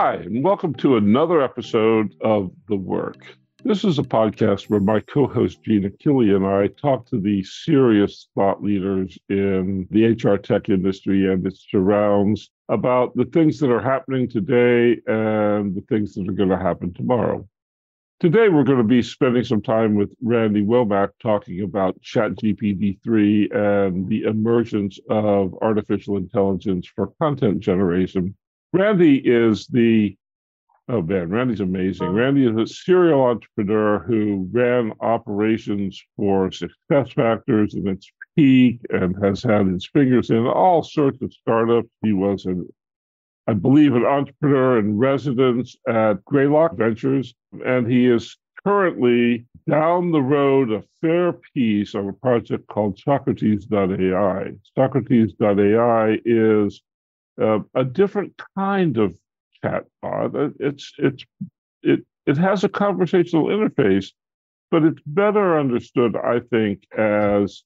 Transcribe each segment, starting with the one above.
Hi, and welcome to another episode of The Work. This is a podcast where my co host Gina Killy and I talk to the serious thought leaders in the HR tech industry and its surrounds about the things that are happening today and the things that are going to happen tomorrow. Today, we're going to be spending some time with Randy Womack talking about ChatGPT 3 and the emergence of artificial intelligence for content generation. Randy is the Oh man, Randy's amazing. Randy is a serial entrepreneur who ran operations for SuccessFactors in its peak and has had his fingers in all sorts of startups. He was an I believe an entrepreneur in residence at Greylock Ventures, and he is currently down the road a fair piece on a project called Socrates.ai. Socrates.ai is uh, a different kind of chatbot. It's it's it it has a conversational interface, but it's better understood, I think, as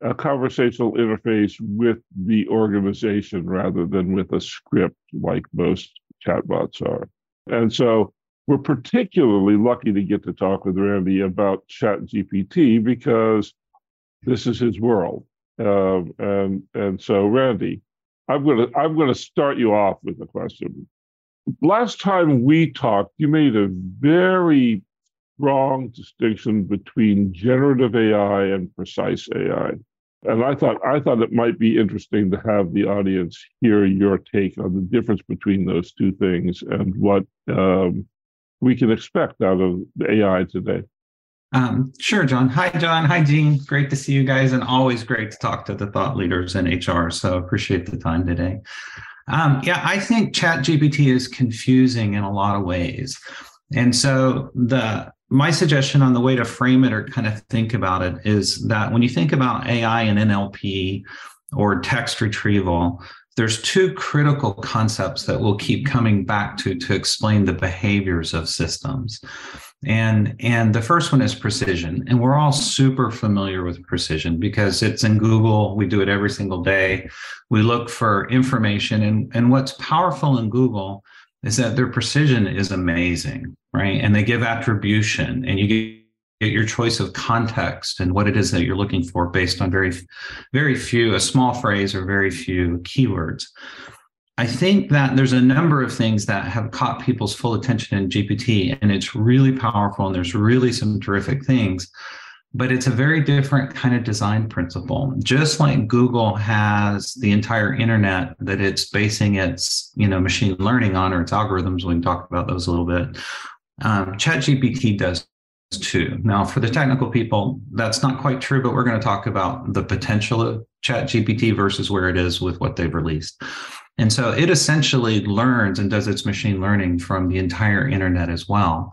a conversational interface with the organization rather than with a script like most chatbots are. And so we're particularly lucky to get to talk with Randy about ChatGPT because this is his world. Um, and and so Randy, I'm gonna I'm gonna start you off with a question last time we talked, you made a very strong distinction between generative AI and precise AI. And I thought I thought it might be interesting to have the audience hear your take on the difference between those two things and what um, we can expect out of AI today. Um, sure, John. Hi, John. Hi, Gene. Great to see you guys, and always great to talk to the thought leaders in HR. So appreciate the time today. Um, yeah, I think Chat GPT is confusing in a lot of ways. And so the my suggestion on the way to frame it or kind of think about it is that when you think about AI and NLP or text retrieval, there's two critical concepts that we'll keep coming back to to explain the behaviors of systems and and the first one is precision. And we're all super familiar with precision because it's in google. We do it every single day. We look for information. And and what's powerful in google is that their precision is amazing right? And they give attribution and you get your choice of context and what it is that you're looking for based on very very few a small phrase or very few keywords i think that there's a number of things that have caught people's full attention in gpt and it's really powerful and there's really some terrific things but it's a very different kind of design principle just like google has the entire internet that it's basing its you know machine learning on or its algorithms we can talk about those a little bit um, ChatGPT does too. Now, for the technical people, that's not quite true, but we're going to talk about the potential of Chat GPT versus where it is with what they've released. And so it essentially learns and does its machine learning from the entire internet as well.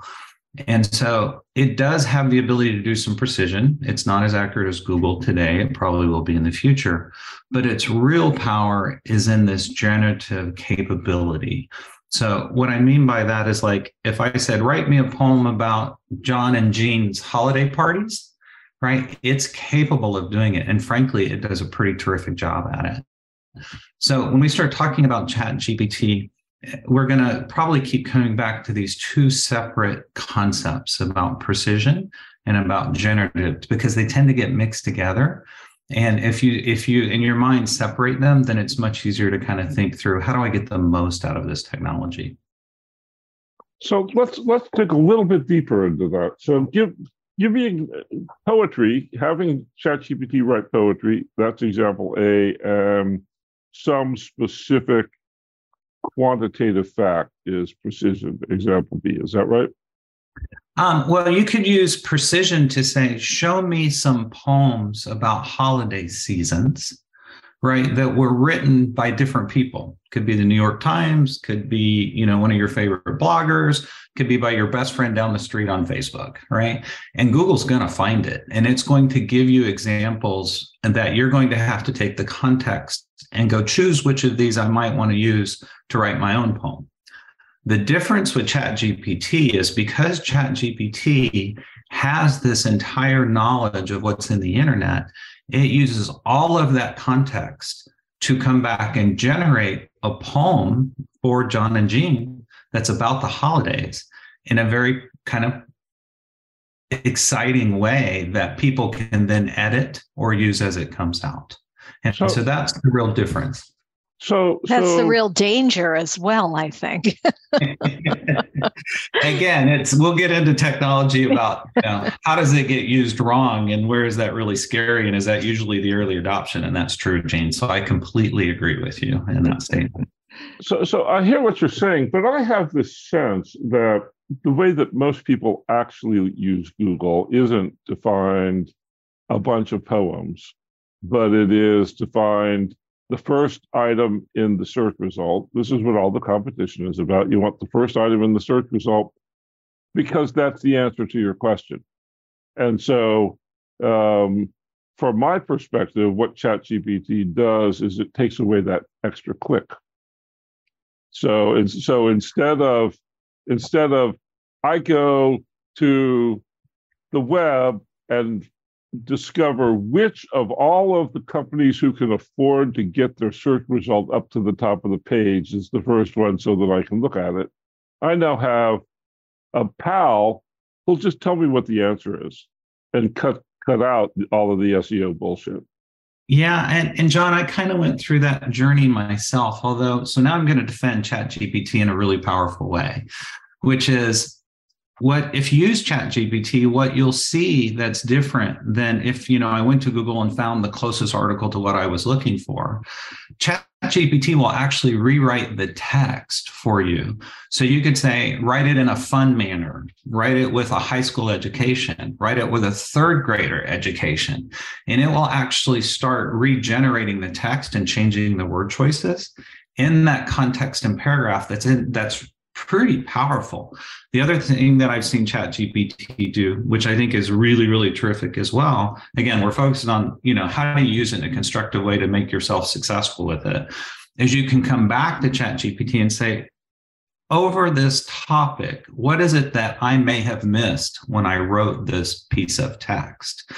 And so it does have the ability to do some precision. It's not as accurate as Google today. It probably will be in the future, but its real power is in this generative capability. So what I mean by that is like if I said, write me a poem about John and Jean's holiday parties, right? It's capable of doing it. And frankly, it does a pretty terrific job at it. So when we start talking about chat GPT, we're going to probably keep coming back to these two separate concepts about precision and about generative because they tend to get mixed together. And if you if you in your mind separate them then it's much easier to kind of think through how do i get the most out of this technology? So let's let's dig a little bit deeper into that. So give me poetry having ChatGPT write poetry that's example a um, some specific quantitative fact is precision example b is that right? Um, well, you could use precision to say, show me some poems about holiday seasons, right, that were written by different people. Could be the New York Times, could be, you know, one of your favorite bloggers, could be by your best friend down the street on Facebook, right? And Google's going to find it and it's going to give you examples that you're going to have to take the context and go choose which of these I might want to use to write my own poem. The difference with ChatGPT is because ChatGPT has this entire knowledge of what's in the internet, it uses all of that context to come back and generate a poem for John and Jean that's about the holidays in a very kind of exciting way that people can then edit or use as it comes out. And so, so that's the real difference. So that's so, the real danger as well, I think. Again, it's we'll get into technology about you know, how does it get used wrong and where is that really scary and is that usually the early adoption and that's true, Jane. So I completely agree with you in that statement. So so I hear what you're saying, but I have this sense that the way that most people actually use Google isn't to find a bunch of poems, but it is to find the first item in the search result. This is what all the competition is about. You want the first item in the search result because that's the answer to your question. And so, um, from my perspective, what ChatGPT does is it takes away that extra click. So, so instead of instead of I go to the web and discover which of all of the companies who can afford to get their search result up to the top of the page is the first one so that I can look at it. I now have a pal who'll just tell me what the answer is and cut cut out all of the SEO bullshit. Yeah, and, and John, I kind of went through that journey myself, although so now I'm going to defend ChatGPT in a really powerful way, which is what if you use chat gpt what you'll see that's different than if you know i went to google and found the closest article to what i was looking for. Chat gpt will actually rewrite the text for you. So you could say write it in a fun manner write it with a high school education write it with a third grader education and it will actually start regenerating the text and changing the word choices in that context and paragraph that's in that's pretty powerful. The other thing that I've seen ChatGPT do, which I think is really, really terrific as well. Again, we're focusing on, you know, how do you use it in a constructive way to make yourself successful with it, is you can come back to ChatGPT and say, over this topic, what is it that I may have missed when I wrote this piece of text?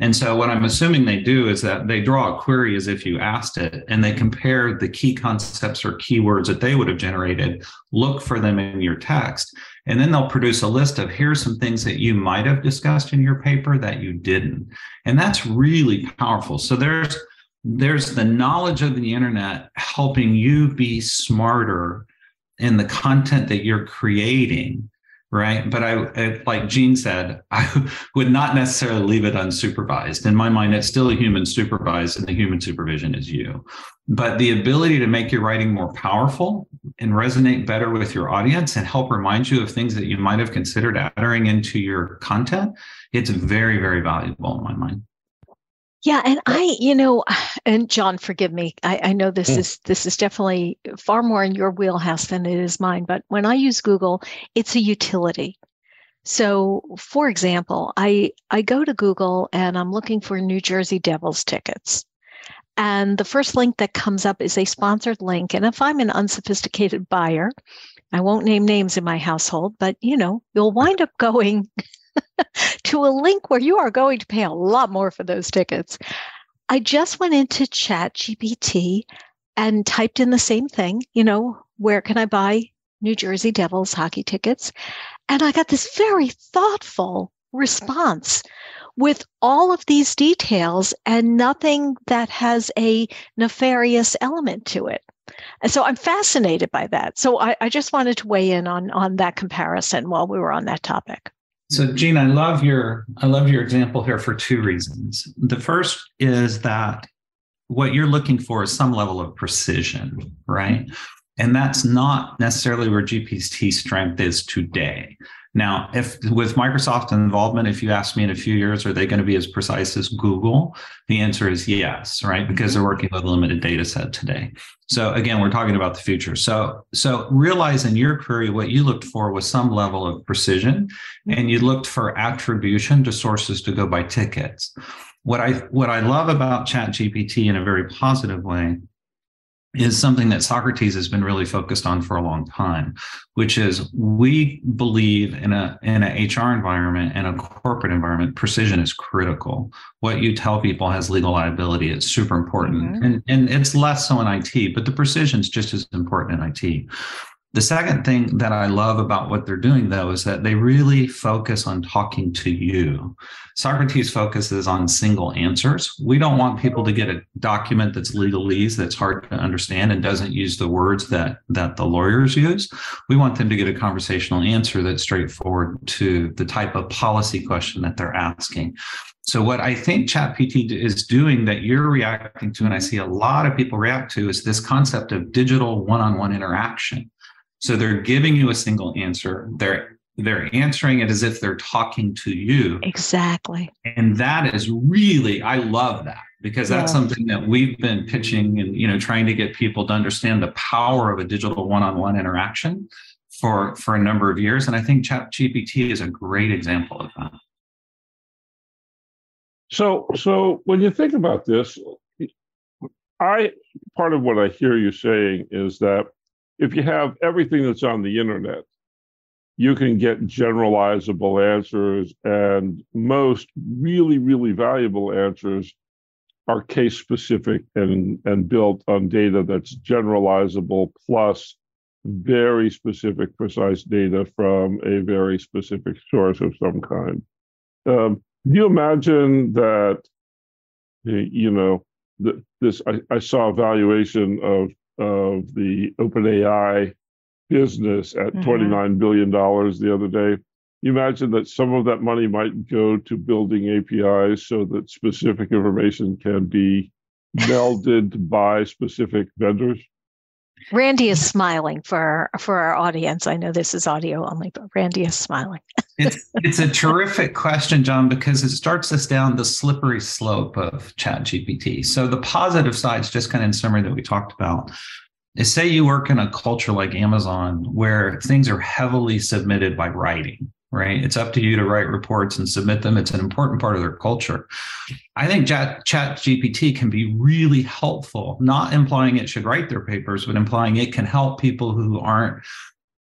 And so, what I'm assuming they do is that they draw a query as if you asked it, and they compare the key concepts or keywords that they would have generated, look for them in your text, and then they'll produce a list of here's some things that you might have discussed in your paper that you didn't. And that's really powerful. So, there's there's the knowledge of the internet helping you be smarter in the content that you're creating right? But I, like Gene said, I would not necessarily leave it unsupervised. In my mind, it's still a human supervised, and the human supervision is you. But the ability to make your writing more powerful and resonate better with your audience and help remind you of things that you might have considered entering into your content, it's very, very valuable in my mind. Yeah, and I, you know, and John, forgive me. I, I know this mm. is this is definitely far more in your wheelhouse than it is mine. But when I use Google, it's a utility. So, for example, I I go to Google and I'm looking for New Jersey Devils tickets. And the first link that comes up is a sponsored link. And if I'm an unsophisticated buyer, I won't name names in my household, but you know, you'll wind up going to a link where you are going to pay a lot more for those tickets. I just went into Chat GPT and typed in the same thing, you know, where can I buy New Jersey Devils hockey tickets? And I got this very thoughtful response with all of these details and nothing that has a nefarious element to it. And so I'm fascinated by that. So I, I just wanted to weigh in on on that comparison while we were on that topic. So mm-hmm. Gene, I love your I love your example here for two reasons. The first is that what you're looking for is some level of precision, right? And that's not necessarily where GPT strength is today. Now, if with Microsoft involvement, if you ask me in a few years, are they going to be as precise as Google? The answer is yes, right? Because mm-hmm. they're working with a limited data set today. So again, we're talking about the future. So, so realize in your query, what you looked for was some level of precision mm-hmm. and you looked for attribution to sources to go buy tickets. What I what I love about ChatGPT in a very positive way is something that Socrates has been really focused on for a long time, which is we believe in a in an HR environment and a corporate environment, precision is critical. What you tell people has legal liability. It's super important. Mm-hmm. And, and it's less so in IT, but the precision is just as important in IT. The second thing that I love about what they're doing, though, is that they really focus on talking to you. Socrates focuses on single answers. We don't want people to get a document that's legalese, that's hard to understand, and doesn't use the words that, that the lawyers use. We want them to get a conversational answer that's straightforward to the type of policy question that they're asking. So, what I think ChatPT is doing that you're reacting to, and I see a lot of people react to, is this concept of digital one on one interaction. So they're giving you a single answer. They're they're answering it as if they're talking to you. Exactly. And that is really, I love that because that's yeah. something that we've been pitching and you know trying to get people to understand the power of a digital one-on-one interaction for for a number of years. And I think Chat GPT is a great example of that. So so when you think about this, I part of what I hear you saying is that if you have everything that's on the internet, you can get generalizable answers, and most really, really valuable answers are case specific and, and built on data that's generalizable plus very specific, precise data from a very specific source of some kind. Um, do you imagine that, you know, this? I, I saw a valuation of of the OpenAI business at mm-hmm. $29 billion the other day. You imagine that some of that money might go to building APIs so that specific information can be melded by specific vendors? Randy is smiling for for our audience. I know this is audio only, but Randy is smiling. it's it's a terrific question, John, because it starts us down the slippery slope of Chat GPT. So the positive sides, just kind of in summary that we talked about, is say you work in a culture like Amazon where things are heavily submitted by writing right? It's up to you to write reports and submit them. It's an important part of their culture. I think Chat, GPT can be really helpful, not implying it should write their papers, but implying it can help people who aren't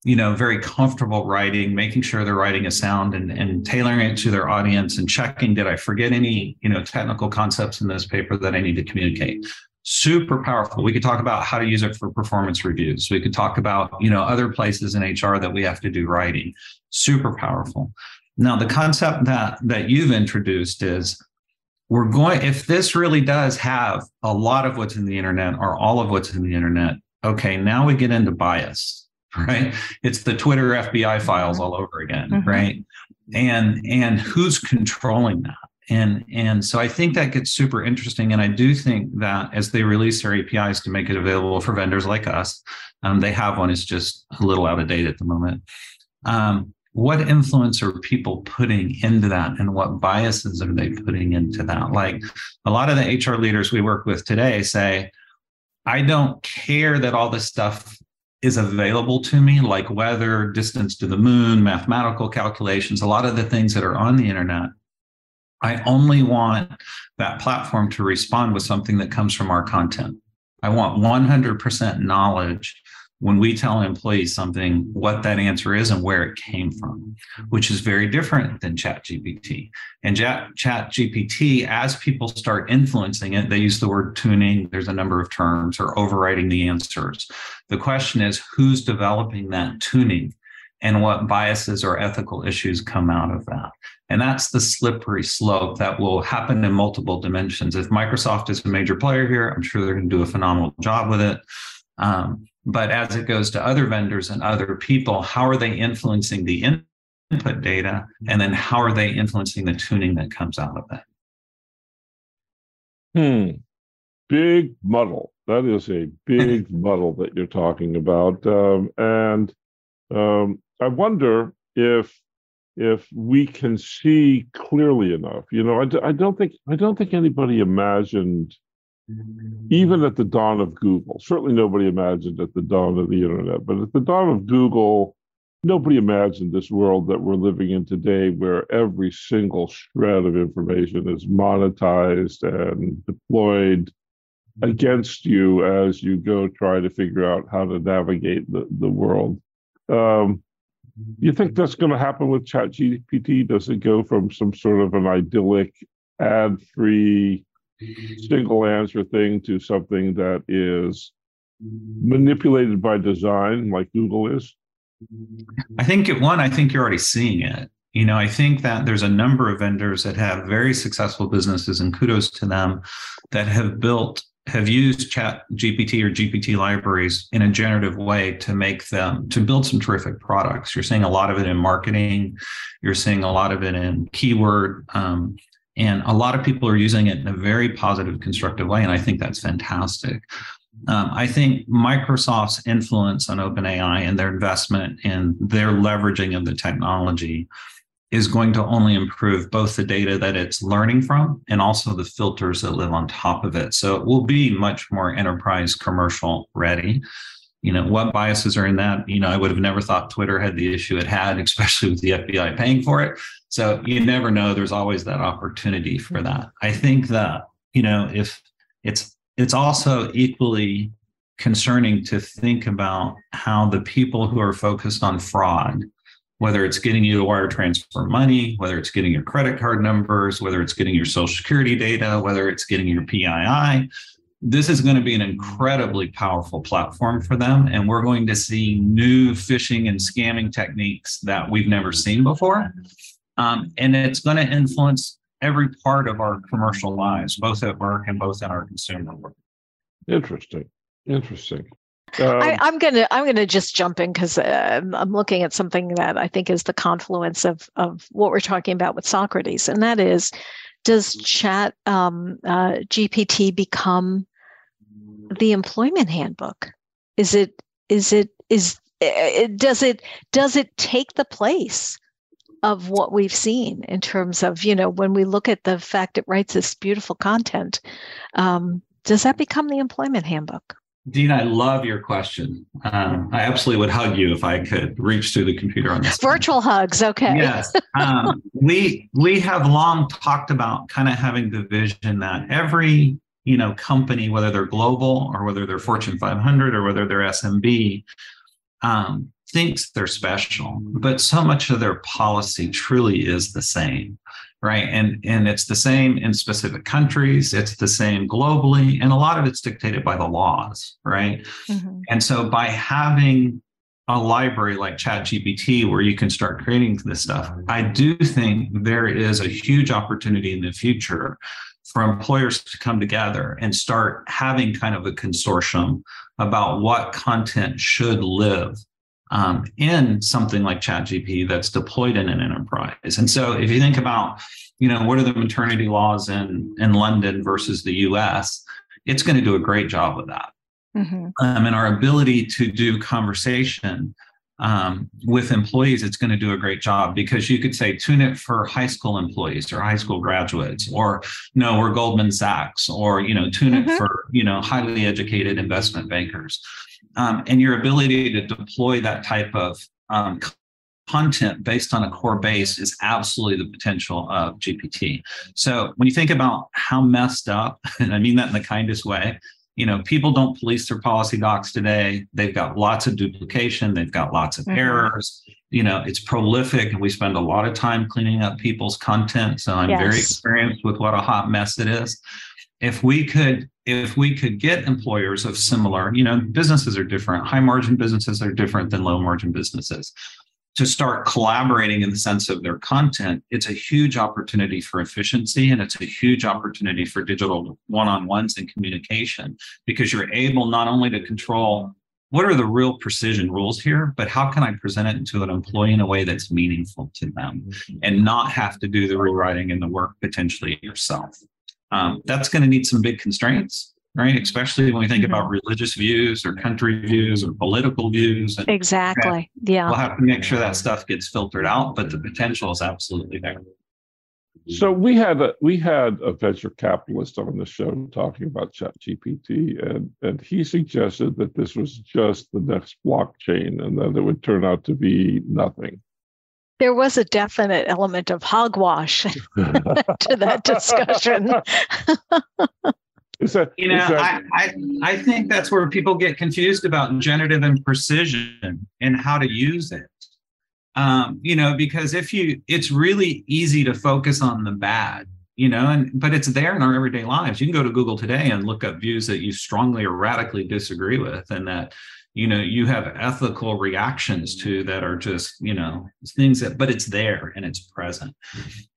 you know very comfortable writing making sure they're writing a sound and, and tailoring it to their audience and checking did i forget any you know technical concepts in this paper that i need to communicate super powerful. We could talk about how to use it for performance reviews. We could talk about you know other places in hr that we have to do writing. Super powerful. Now the concept that that you've introduced is we're going if this really does have a lot of what's in the internet or all of what's in the internet okay now we get into bias right? It's the twitter fbi files mm-hmm. all over again mm-hmm. right? And and who's controlling that and and so i think that gets super interesting. And i do think that as they release their apis to make it available for vendors like us um, they have one. It's just a little out of date at the moment. Um, what influence are people putting into that and what biases are they putting into that? Like a lot of the hr leaders we work with today say i don't care that all this stuff is available to me like weather distance to the moon mathematical calculations a lot of the things that are on the internet I only want that platform to respond with something that comes from our content. I want 100% knowledge when we tell employees something, what that answer is and where it came from, which is very different than Chat GPT. And Chat, Chat GPT, as people start influencing it, they use the word tuning, there's a number of terms, or overriding the answers. The question is who's developing that tuning? and what biases or ethical issues come out of that. And that's the slippery slope that will happen in multiple dimensions. If Microsoft is a major player here, I'm sure they're going to do a phenomenal job with it. Um, but as it goes to other vendors and other people, how are they influencing the input data? And then how are they influencing the tuning that comes out of it? Hmm. Big muddle. That is a big muddle that you're talking about. Um, and um, I wonder if if we can see clearly enough. You know, I, I don't think I don't think anybody imagined, even at the dawn of Google. Certainly, nobody imagined at the dawn of the internet. But at the dawn of Google, nobody imagined this world that we're living in today, where every single shred of information is monetized and deployed against you as you go try to figure out how to navigate the, the world. Um, you think that's going to happen with ChatGPT? Does it go from some sort of an idyllic, ad free, single answer thing to something that is manipulated by design like Google is? I think it one, I think you're already seeing it. You know, I think that there's a number of vendors that have very successful businesses, and kudos to them, that have built, have used Chat GPT or GPT libraries in a generative way to make them to build some terrific products. You're seeing a lot of it in marketing. You're seeing a lot of it in keyword. Um, and a lot of people are using it in a very positive, constructive way. And I think that's fantastic. Um, I think Microsoft's influence on OpenAI and their investment and their leveraging of the technology is going to only improve both the data that it's learning from and also the filters that live on top of it. So it will be much more enterprise commercial ready. You know, what biases are in that? You know, I would have never thought Twitter had the issue it had, especially with the FBI paying for it. So you never know. There's always that opportunity for mm-hmm. that. I think that, you know, if it's it's also equally concerning to think about how the people who are focused on fraud whether it's getting you to wire transfer money, whether it's getting your credit card numbers, whether it's getting your social security data, whether it's getting your PII. This is going to be an incredibly powerful platform for them. And we're going to see new phishing and scamming techniques that we've never seen before. Um, and it's going to influence every part of our commercial lives, both at work and both in our consumer work. Interesting. Interesting. Um, I, am gonna I'm gonna just jump in because uh, I'm looking at something that I think is the confluence of of what we're talking about with Socrates, and that is, does Chat um, uh, GPT become the employment handbook? Is it is it is it, does it does it take the place of what we've seen in terms of you know when we look at the fact it writes this beautiful content? Um, does that become the employment handbook? Dean, I love your question. Um, I absolutely would hug you if I could reach through the computer on this. Virtual hugs, okay. Yes, um, we we have long talked about kind of having the vision that every you know company, whether they're global or whether they're Fortune 500 or whether they're SMB, um, thinks they're special, but so much of their policy truly is the same right and and it's the same in specific countries it's the same globally and a lot of it's dictated by the laws right mm-hmm. and so by having a library like ChatGPT where you can start creating this stuff i do think there is a huge opportunity in the future for employers to come together and start having kind of a consortium about what content should live um, in something like ChatGPT that's deployed in an enterprise. And so if you think about, you know, what are the maternity laws in, in London versus the US, it's going to do a great job with that. Mm-hmm. Um, and our ability to do conversation um, with employees, it's going to do a great job because you could say tune it for high school employees or high school graduates, or no, we're Goldman Sachs, or you know, tune mm-hmm. it for you know highly educated investment bankers um, and your ability to deploy that type of um, content based on a core base is absolutely the potential of GPT. So when you think about how messed up, and I mean that in the kindest way, you know, people don't police their policy docs today. They've got lots of duplication. They've got lots of mm-hmm. errors. You know, it's prolific, and we spend a lot of time cleaning up people's content. So I'm yes. very experienced with what a hot mess it is if we could if we could get employers of similar you know businesses are different. High margin businesses are different than low margin businesses. To start collaborating in the sense of their content it's a huge opportunity for efficiency and it's a huge opportunity for digital one-on-ones and communication because you're able not only to control what are the real precision rules here but how can i present it to an employee in a way that's meaningful to them and not have to do the rewriting and the work potentially yourself um, that's going to need some big constraints right? Especially when we think about mm-hmm. religious views or country views or political views and exactly. Yeah. We'll have to make sure that stuff gets filtered out but the potential is absolutely there. So we had a we had a venture capitalist on the show talking about chat gpt and and he suggested that this was just the next blockchain and that it would turn out to be nothing there was a definite element of hogwash to that discussion. Is that, you know, that... I, I, I think that's where people get confused about generative and precision and how to use it. Um, you know, because if you, it's really easy to focus on the bad. you know and but it's there in our everyday lives you can go to google today and look up views that you strongly or radically disagree with and that you know you have ethical reactions to that are just you know things that but it's there and it's present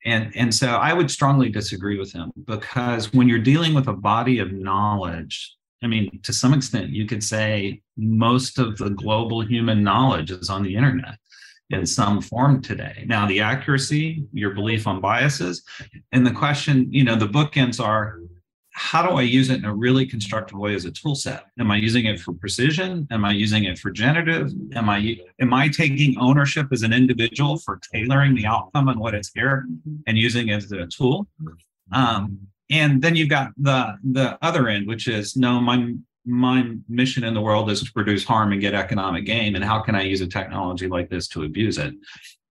and and so i would strongly disagree with him because when you're dealing with a body of knowledge i mean to some extent you could say most of the global human knowledge is on the internet in some form today. Now, the accuracy, your belief on biases, and the question, you know, the bookends are how do I use it in a really constructive way as a tool set? Am I using it for precision? Am I using it for generative? Am I am I taking ownership as an individual for tailoring the outcome and what it's here and using it as a tool? Um, and then you've got the the other end, which is no, my my mission in the world is to produce harm and get economic gain and how can i use a technology like this to abuse it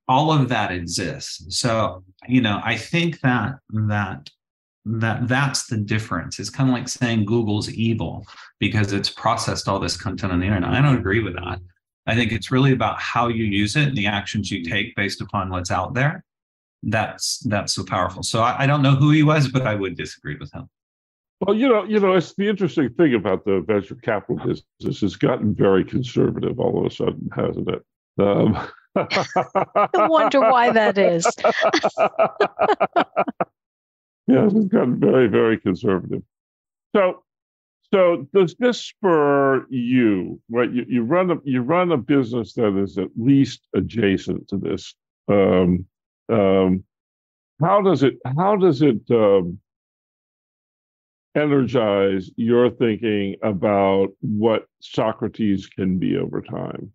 all of that exists so you know i think that that that that's the difference it's kind of like saying google's evil because it's processed all this content on the internet i don't agree with that i think it's really about how you use it and the actions you take based upon what's out there that's that's so powerful so I, I don't know who he was but i would disagree with him well, you know, you know, it's the interesting thing about the venture capital business. It's gotten very conservative all of a sudden, hasn't it? Um, I wonder why that is. yes, it's gotten very, very conservative. So, so does this spur you? Right, you, you run a you run a business that is at least adjacent to this. Um, um, how does it? How does it? Um, energize your thinking about what Socrates can be over time?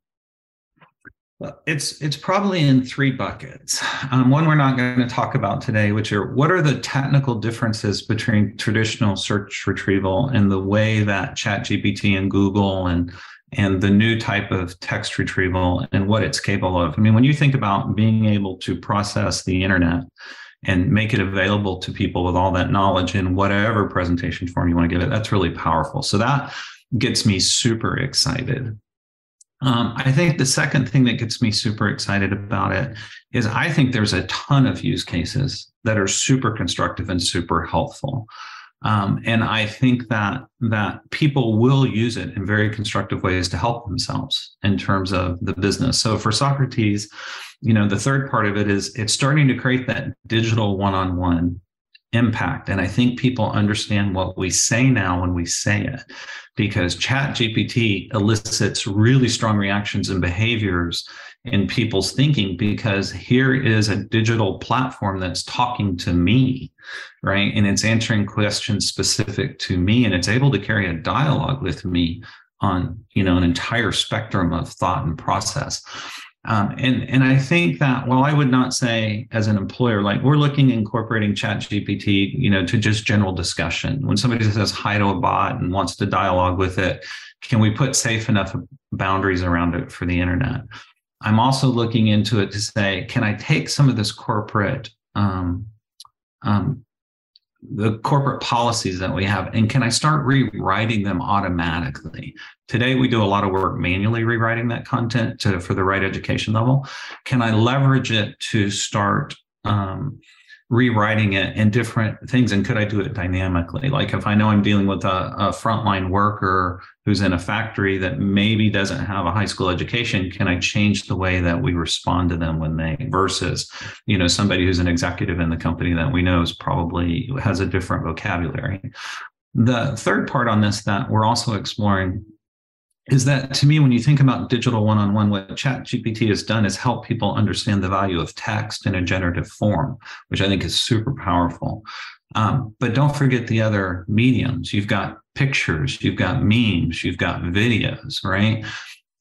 It's it's probably in three buckets. Um, one we're not going to talk about today, which are what are the technical differences between traditional search retrieval and the way that ChatGPT and Google and and the new type of text retrieval and what it's capable of. I mean, when you think about being able to process the internet and make it available to people with all that knowledge in whatever presentation form you want to give it. That's really powerful. So that gets me super excited. Um, I think the second thing that gets me super excited about it is I think there's a ton of use cases that are super constructive and super helpful. Um, and I think that that people will use it in very constructive ways to help themselves in terms of the business. So for Socrates, you know, the third part of it is it's starting to create that digital one-on-one impact. And I think people understand what we say now when we say it, because Chat GPT elicits really strong reactions and behaviors in people's thinking because here is a digital platform that's talking to me, right? And it's answering questions specific to me and it's able to carry a dialogue with me on, you know, an entire spectrum of thought and process. Um, and and I think that while I would not say as an employer, like we're looking incorporating Chat GPT, you know, to just general discussion. When somebody says hi to a bot and wants to dialogue with it, can we put safe enough boundaries around it for the internet? I'm also looking into it to say, can I take some of this corporate um, um, the corporate policies that we have and can i start rewriting them automatically? Today we do a lot of work manually rewriting that content to, for the right education level. Can i leverage it to start um, rewriting it in different things and could i do it dynamically? Like if i know i'm dealing with a, a frontline worker who's in a factory that maybe doesn't have a high school education can i change the way that we respond to them when they versus you know somebody who's an executive in the company that we know is probably has a different vocabulary the third part on this that we're also exploring is that to me, when you think about digital one on one, what Chat GPT has done is help people understand the value of text in a generative form, which I think is super powerful. Um, but don't forget the other mediums. You've got pictures, you've got memes, you've got videos, right?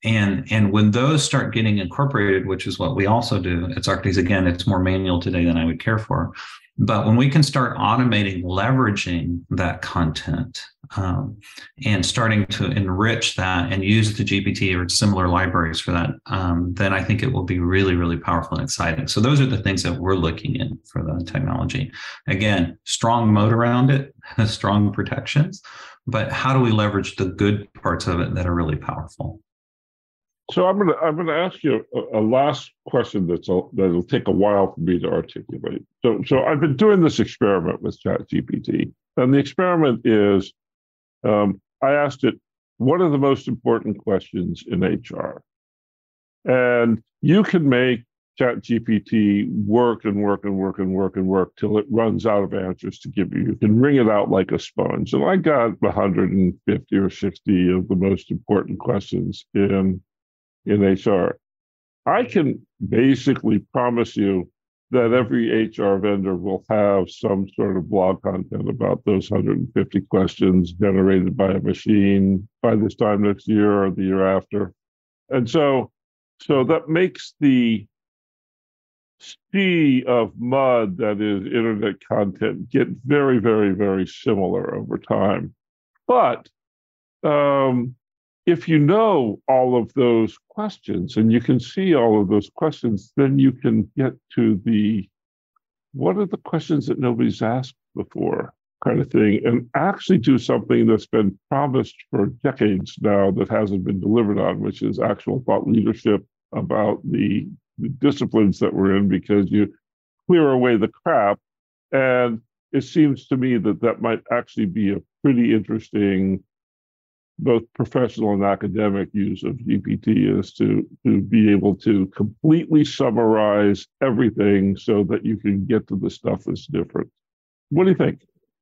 And and when those start getting incorporated, which is what we also do at Socrates, again, it's more manual today than I would care for. But when we can start automating, leveraging that content um, and starting to enrich that and use the GPT or similar libraries for that, um, then I think it will be really, really powerful and exciting. So those are the things that we're looking in for the technology. Again, strong moat around it, strong protections, but how do we leverage the good parts of it that are really powerful? So I'm gonna I'm gonna ask you a, a last question that's a, that'll take a while for me to articulate. So so I've been doing this experiment with ChatGPT, and the experiment is um, I asked it what are the most important questions in HR, and you can make ChatGPT work and work and work and work and work till it runs out of answers to give you. You can wring it out like a sponge. And I got 150 or 60 of the most important questions in in HR. I can basically promise you that every HR vendor will have some sort of blog content about those 150 questions generated by a machine by this time next year or the year after. And so so that makes the sea of mud that is internet content get very, very, very similar over time. But um, if you know all of those questions and you can see all of those questions, then you can get to the what are the questions that nobody's asked before kind of thing and actually do something that's been promised for decades now that hasn't been delivered on, which is actual thought leadership about the, the disciplines that we're in because you clear away the crap. And it seems to me that that might actually be a pretty interesting both professional and academic use of GPT is to, to be able to completely summarize everything so that you can get to the stuff that's different. What do you think?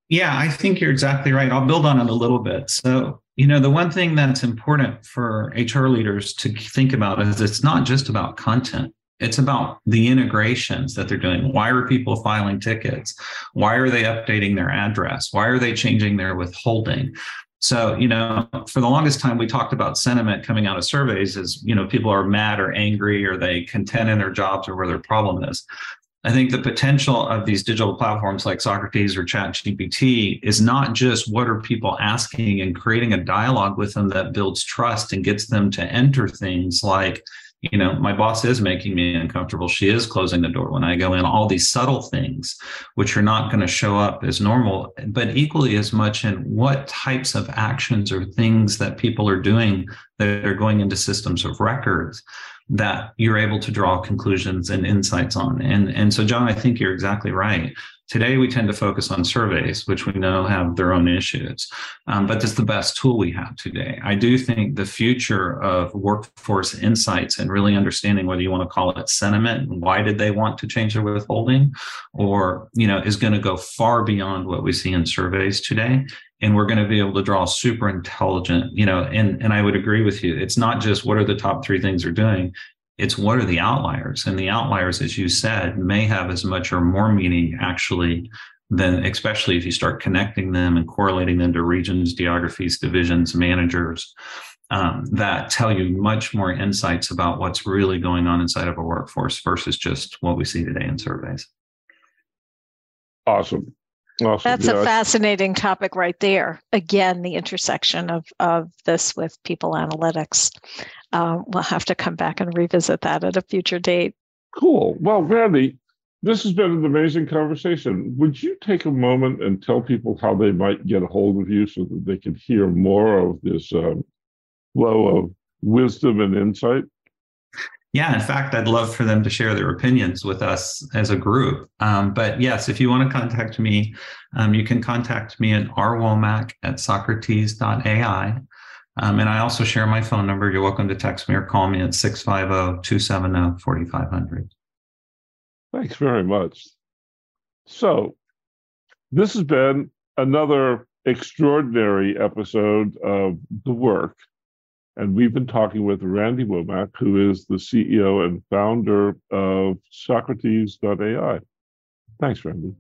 Yeah, I think you're exactly right. I'll build on it a little bit. So, you know, the one thing that's important for HR leaders to think about is it's not just about content. It's about the integrations that they're doing. Why are people filing tickets? Why are they updating their address? Why are they changing their withholding? So, you know, for the longest time, we talked about sentiment coming out of surveys as, you know, people are mad or angry or they content in their jobs or where their problem is. I think the potential of these digital platforms like Socrates or ChatGPT is not just what are people asking and creating a dialogue with them that builds trust and gets them to enter things like, you know, my boss is making me uncomfortable. She is closing the door when I go in, all these subtle things, which are not going to show up as normal, but equally as much in what types of actions or things that people are doing that are going into systems of records that you're able to draw conclusions and insights on. And, and so, John, I think you're exactly right. Today, we tend to focus on surveys, which we know have their own issues, um, but it's the best tool we have today. I do think the future of workforce insights and really understanding whether you want to call it sentiment, why did they want to change their withholding, or you know, is going to go far beyond what we see in surveys today. And we're going to be able to draw super intelligent you know and and i would agree with you. It's not just what are the top three things they're doing it's what are the outliers? And the outliers as you said may have as much or more meaning actually than especially if you start connecting them and correlating them to regions geographies divisions managers um, that tell you much more insights about what's really going on inside of a workforce versus just what we see today in surveys. Awesome Awesome. That's yeah. a fascinating topic right there. Again, the intersection of, of this with people analytics. Uh, we'll have to come back and revisit that at a future date. Cool. Well, Randy, this has been an amazing conversation. Would you take a moment and tell people how they might get a hold of you so that they can hear more of this um, flow of wisdom and insight? Yeah, in fact, I'd love for them to share their opinions with us as a group. Um, but yes, if you want to contact me, um, you can contact me at rwomack at socrates.ai. Um, and I also share my phone number. You're welcome to text me or call me at 650 270 4500. Thanks very much. So, this has been another extraordinary episode of The Work. And we've been talking with Randy Womack, who is the CEO and founder of Socrates.ai. Thanks, Randy.